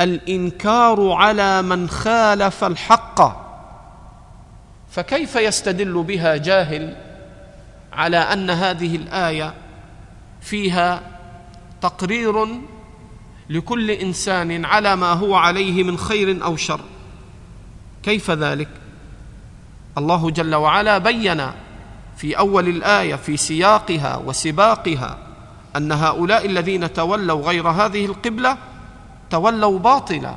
الإنكار على من خالف الحق. فكيف يستدل بها جاهل على أن هذه الآية فيها تقرير لكل إنسان على ما هو عليه من خير أو شر؟ كيف ذلك؟ الله جل وعلا بين في أول الآية في سياقها وسباقها أن هؤلاء الذين تولوا غير هذه القبلة تولوا باطلا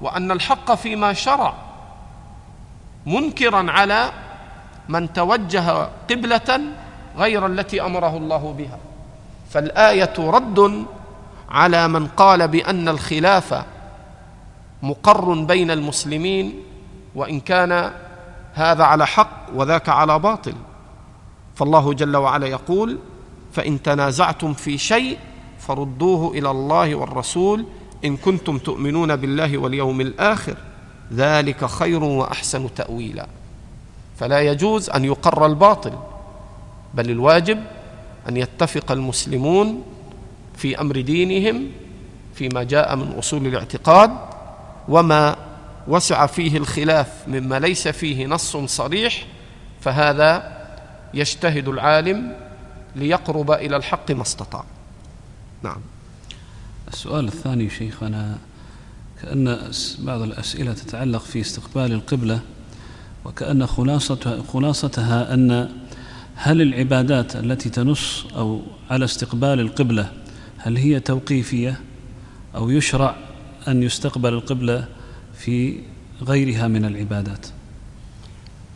وأن الحق فيما شرع منكرا على من توجه قبلة غير التي أمره الله بها. فالآية رد على من قال بأن الخلاف مقر بين المسلمين وإن كان هذا على حق وذاك على باطل. فالله جل وعلا يقول فإن تنازعتم في شيء فردوه إلى الله والرسول إن كنتم تؤمنون بالله واليوم الآخر. ذلك خير وأحسن تأويلا. فلا يجوز أن يقر الباطل بل الواجب أن يتفق المسلمون في أمر دينهم فيما جاء من أصول الاعتقاد وما وسع فيه الخلاف مما ليس فيه نص صريح فهذا يجتهد العالم ليقرب إلى الحق ما استطاع. نعم. السؤال الثاني شيخنا كأن بعض الأسئلة تتعلق في استقبال القبلة وكأن خلاصتها, خلاصتها أن هل العبادات التي تنص أو على استقبال القبلة هل هي توقيفية أو يشرع أن يستقبل القبلة في غيرها من العبادات.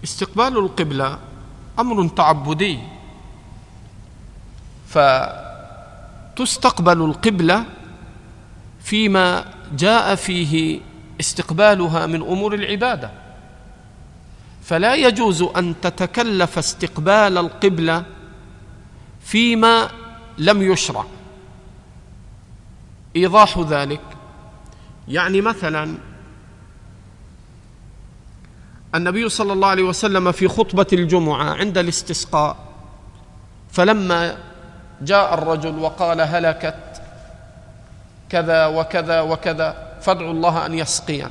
استقبال القبلة أمر تعبدي. فتستقبل القبلة فيما جاء فيه استقبالها من أمور العبادة. فلا يجوز أن تتكلف استقبال القبلة فيما لم يشرع. إيضاح ذلك يعني مثلا النبي صلى الله عليه وسلم في خطبة الجمعة عند الاستسقاء فلما جاء الرجل وقال هلكت كذا وكذا وكذا فادعوا الله أن يسقينا.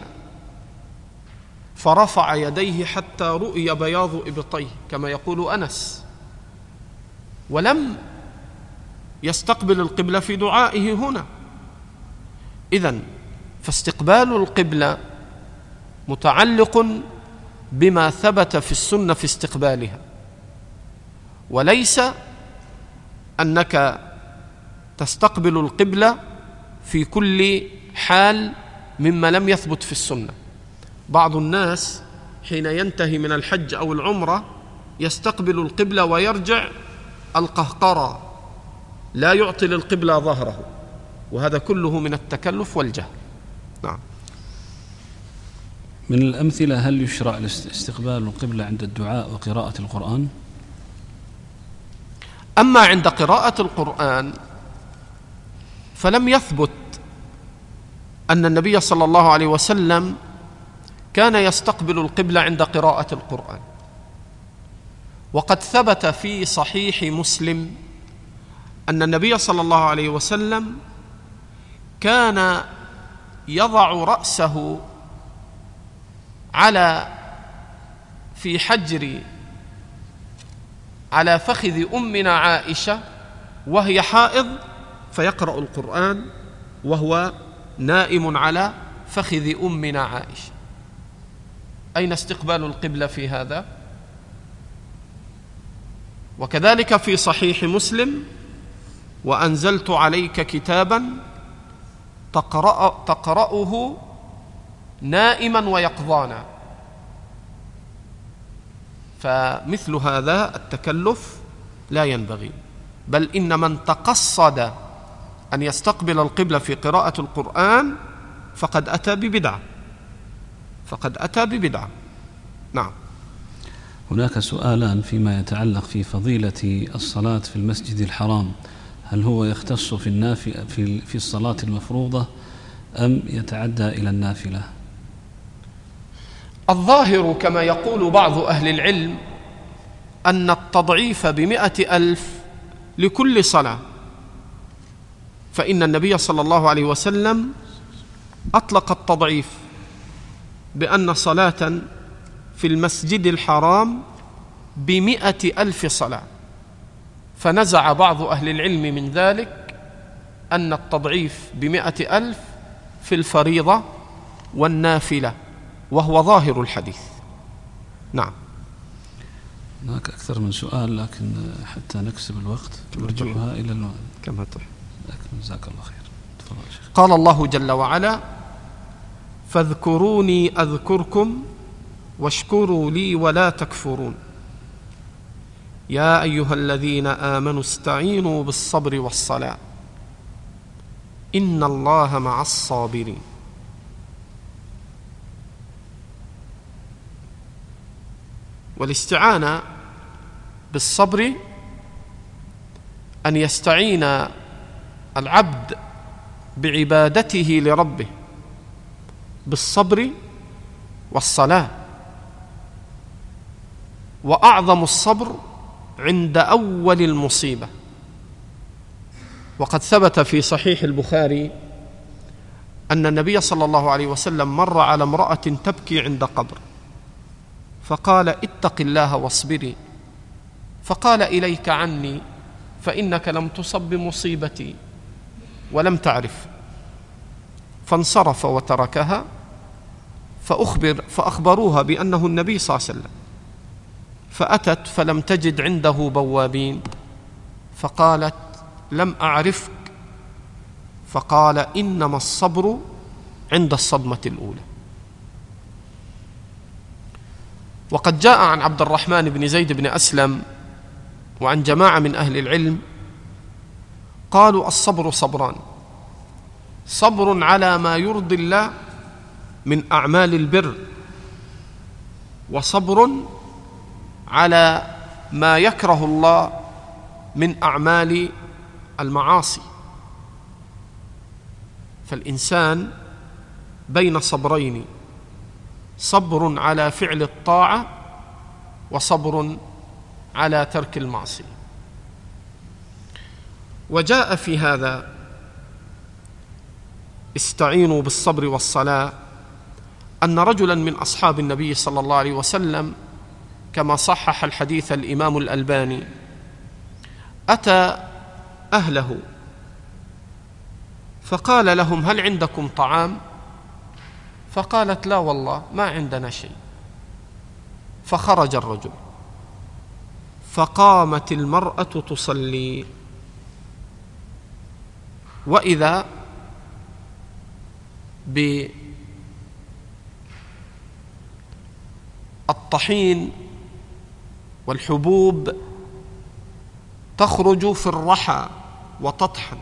فرفع يديه حتى رؤي بياض إبطيه كما يقول أنس. ولم يستقبل القبلة في دعائه هنا. اذا فاستقبال القبلة متعلق بما ثبت في السنة في استقبالها. وليس أنك تستقبل القبلة في كل حال مما لم يثبت في السنة. بعض الناس حين ينتهي من الحج أو العمرة يستقبل القبلة ويرجع القهقرى لا يعطي للقبلة ظهره وهذا كله من التكلف والجهل. نعم. من الأمثلة هل يشرع استقبال القبلة عند الدعاء وقراءة القرآن؟ أما عند قراءة القرآن فلم يثبت أن النبي صلى الله عليه وسلم كان يستقبل القبلة عند قراءة القرآن. وقد ثبت في صحيح مسلم أن النبي صلى الله عليه وسلم كان يضع رأسه على في حجر على فخذ أمنا عائشة وهي حائض فيقرأ القرآن وهو نائم على فخذ أمنا عائشة. أين استقبال القبلة في هذا؟ وكذلك في صحيح مسلم وأنزلت عليك كتابا تقرأ تقرأه نائما ويقظانا. فمثل هذا التكلف لا ينبغي. بل إن من تقصد أن يستقبل القبلة في قراءة القرآن فقد أتى ببدعة. فقد أتى ببدعة. نعم. هناك سؤالان فيما يتعلق في فضيلة الصلاة في المسجد الحرام. هل هو يختص في النافله في في الصلاة المفروضة أم يتعدى إلى النافلة؟ الظاهر كما يقول بعض أهل العلم أن التضعيف بمئة ألف لكل صلاة فإن النبي صلى الله عليه وسلم أطلق التضعيف بأن صلاة في المسجد الحرام بمئة ألف صلاة. فنزع بعض أهل العلم من ذلك أن التضعيف بمئة ألف في الفريضة والنافلة. وهو ظاهر الحديث. نعم. هناك أكثر من سؤال لكن حتى نكسب الوقت نرجعها إلى ألو... كما تحب. جزاك الله خير. تفضل شيخ. قال الله جل وعلا فاذكروني أذكركم واشكروا لي ولا تكفرون. يا أيها الذين آمنوا استعينوا بالصبر والصلاة. إن الله مع الصابرين. والاستعانة بالصبر أن يستعين العبد بعبادته لربه بالصبر والصلاة. وأعظم الصبر عند أول المصيبة. وقد ثبت في صحيح البخاري أن النبي صلى الله عليه وسلم مر على امرأة تبكي عند قبر. فقال اتق الله واصبري. فقال إليك عني فإنك لم تصب بمصيبتي ولم تعرف. فانصرف وتركها فأخبر فأخبروها بأنه النبي صلى الله عليه وسلم. فأتت فلم تجد عنده بوابين. فقالت لم أعرفك. فقال إنما الصبر عند الصدمة الأولى. وقد جاء عن عبد الرحمن بن زيد بن أسلم وعن جماعة من أهل العلم قالوا الصبر صبران. صبر على ما يرضي الله من أعمال البر وصبر على ما يكره الله من أعمال المعاصي. فالإنسان بين صبرين صبر على فعل الطاعة وصبر على ترك المعصية. وجاء في هذا استعينوا بالصبر والصلاة أن رجلا من أصحاب النبي صلى الله عليه وسلم كما صحح الحديث الإمام الألباني أتى أهله فقال لهم هل عندكم طعام؟ فقالت لا والله ما عندنا شيء. فخرج الرجل. فقامت المرأة تصلي. وإذا بالطحين والحبوب تخرج في الرحى وتطحن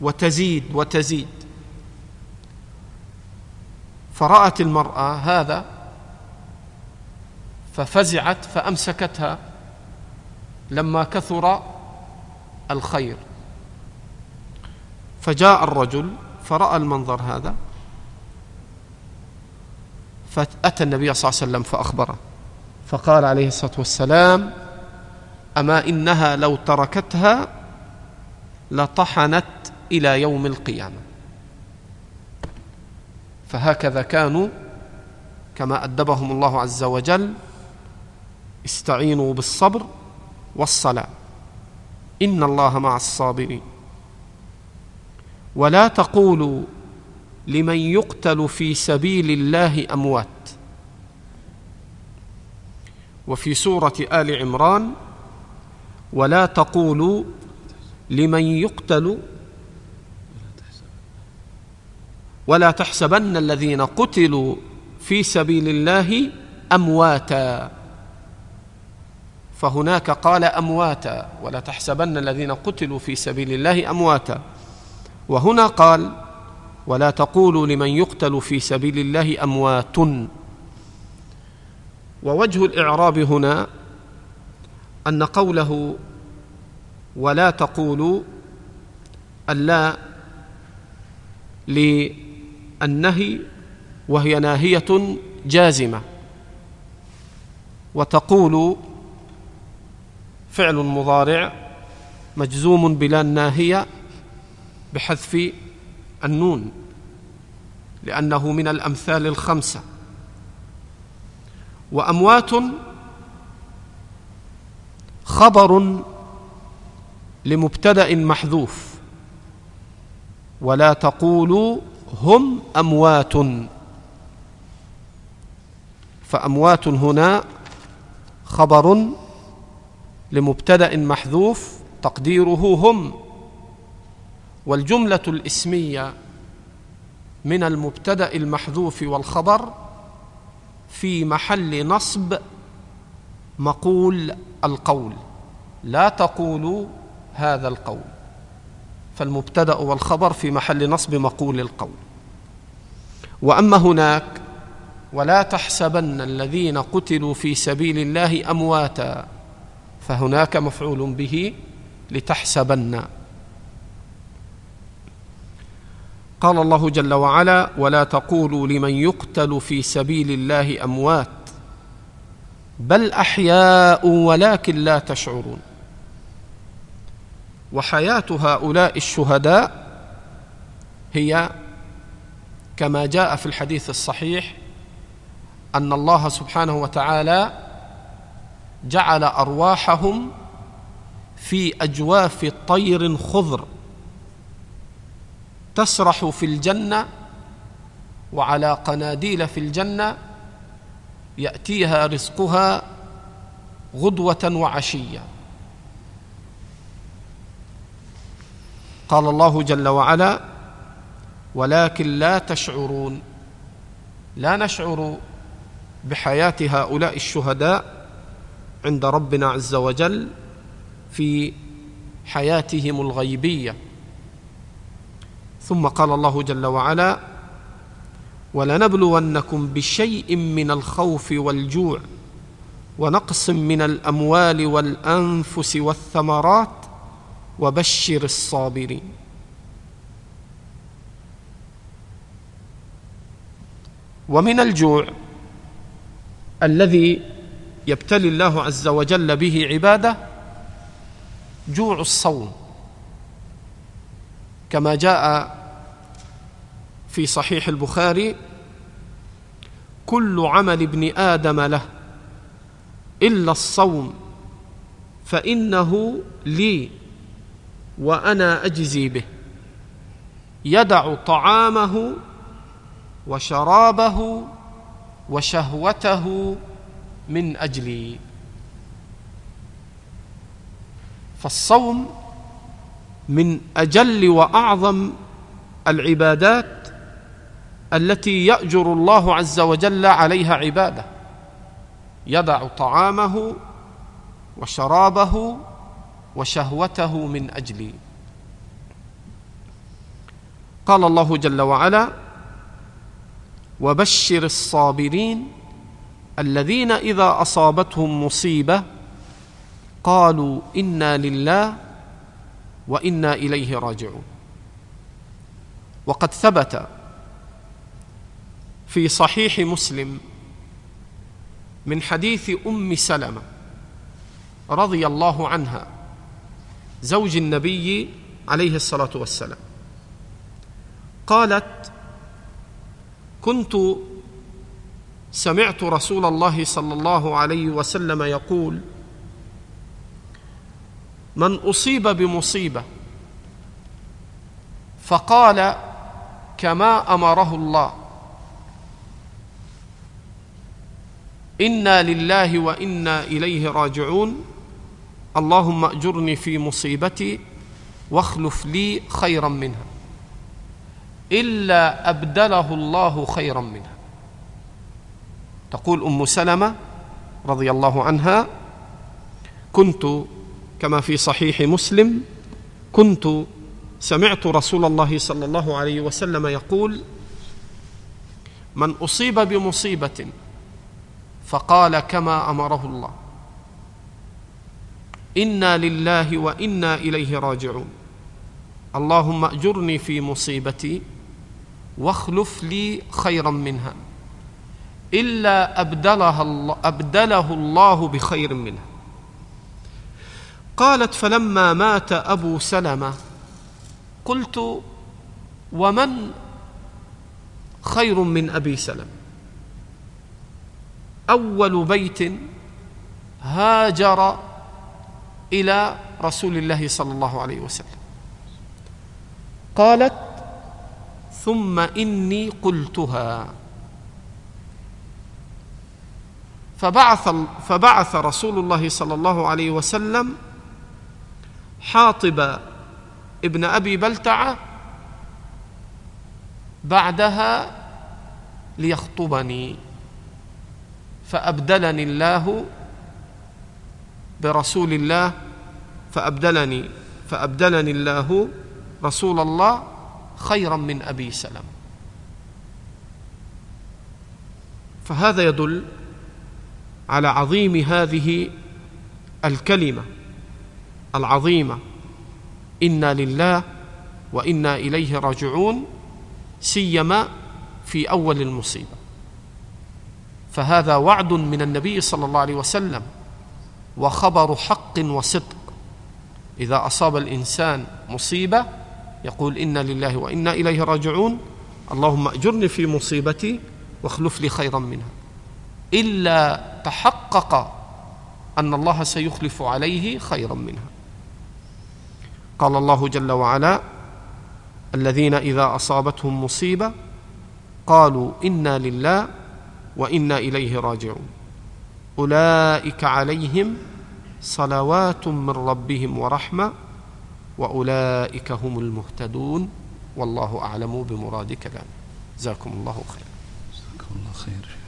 وتزيد وتزيد. فرأت المرأة هذا ففزعت فأمسكتها لما كثر الخير. فجاء الرجل فرأى المنظر هذا فأتى النبي صلى الله عليه وسلم فأخبره فقال عليه الصلاة والسلام أما إنها لو تركتها لطحنت إلى يوم القيامة. فهكذا كانوا كما أدبهم الله عز وجل استعينوا بالصبر والصلاة. إن الله مع الصابرين. ولا تقولوا لمن يقتل في سبيل الله أموات. وفي سورة آل عمران ولا تقولوا لمن يقتل ولا تحسبن الذين قتلوا في سبيل الله أمواتا. فهناك قال أمواتا ولا تحسبن الذين قتلوا في سبيل الله أمواتا. وهنا قال ولا تقولوا لمن يقتل في سبيل الله أموات. ووجه الإعراب هنا أن قوله ولا تقولوا اللا للنهي وهي ناهية جازمة. وتقول فعل مضارع مجزوم بلا الناهيه بحذف النون لأنه من الأمثال الخمسة. وأموات خبر لمبتدأ محذوف ولا تقولوا هم أموات. فأموات هنا خبر لمبتدأ محذوف تقديره هم. والجملة الاسمية من المبتدأ المحذوف والخبر في محل نصب مقول القول. لا تقولوا هذا القول. فالمبتدأ والخبر في محل نصب مقول القول. وأما هناك ولا تحسبن الذين قتلوا في سبيل الله أمواتا فهناك مفعول به لتحسبن. قال الله جل وعلا ولا تقولوا لمن يقتل في سبيل الله أموات بل أحياء ولكن لا تشعرون. وحياة هؤلاء الشهداء هي كما جاء في الحديث الصحيح أن الله سبحانه وتعالى جعل أرواحهم في أجواف طير خضر تسرح في الجنة وعلى قناديل في الجنة يأتيها رزقها غدوة وعشية. قال الله جل وعلا ولكن لا تشعرون لا نشعر بحياة هؤلاء الشهداء عند ربنا عز وجل في حياتهم الغيبية. ثم قال الله جل وعلا ولنبلونكم بشيء من الخوف والجوع ونقص من الأموال والأنفس والثمرات وبشر الصابرين. ومن الجوع الذي يبتلي الله عز وجل به عباده جوع الصوم كما جاء في صحيح البخاري كل عمل ابن آدم له إلا الصوم فإنه لي وأنا أجزي به يدع طعامه وشرابه وشهوته من أجلي. فالصوم من أجل وأعظم العبادات التي يأجر الله عز وجل عليها عباده. يدع طعامه وشرابه وشهوته من أجلي. قال الله جل وعلا وبشر الصابرين الذين إذا أصابتهم مصيبة قالوا إنا لله وإنا إليه راجعون. وقد ثبت في صحيح مسلم من حديث أم سلمة رضي الله عنها زوج النبي عليه الصلاة والسلام. قالت كنت سمعت رسول الله صلى الله عليه وسلم يقول من أصيب بمصيبة فقال كما أمره الله إنا لله وإنا إليه راجعون اللهم أجرني في مصيبتي واخلف لي خيرا منها. إلا أبدله الله خيرا منها. تقول أم سلمة رضي الله عنها كنت كما في صحيح مسلم كنت سمعت رسول الله صلى الله عليه وسلم يقول من أصيب بمصيبة فقال كما أمره الله إنا لله وإنا إليه راجعون. اللهم أجرني في مصيبتي واخلف لي خيرا منها إلا أبدلها الله أبدله الله بخير منها. قالت فلما مات أبو سلمة قلت ومن خير من أبي سلمة؟ أول بيت هاجر إلى رسول الله صلى الله عليه وسلم. قالت ثم إني قلتها. فبعث فبعث رسول الله صلى الله عليه وسلم حاطب ابن أبي بلتعة بعدها ليخطبني فأبدلني الله برسول الله فأبدلني فأبدلني الله رسول الله خيرا من أبي سلم. فهذا يدل على عظيم هذه الكلمة العظيمة. إنا لله وإنا إليه راجعون سيما في أول المصيبة. فهذا وعد من النبي صلى الله عليه وسلم وخبر حق وصدق. إذا أصاب الإنسان مصيبة يقول إنا لله وإنا إليه راجعون. اللهم أجرني في مصيبتي واخلف لي خيرا منها. إلا تحقق أن الله سيخلف عليه خيرا منها. قال الله جل وعلا الذين إذا أصابتهم مصيبة قالوا إنا لله وإنا إليه راجعون. أولئك عليهم صلوات من ربهم ورحمة وأولئك هم المهتدون. والله أعلم بمراد كلامه جزاكم الله خيرا. جزاكم الله خير.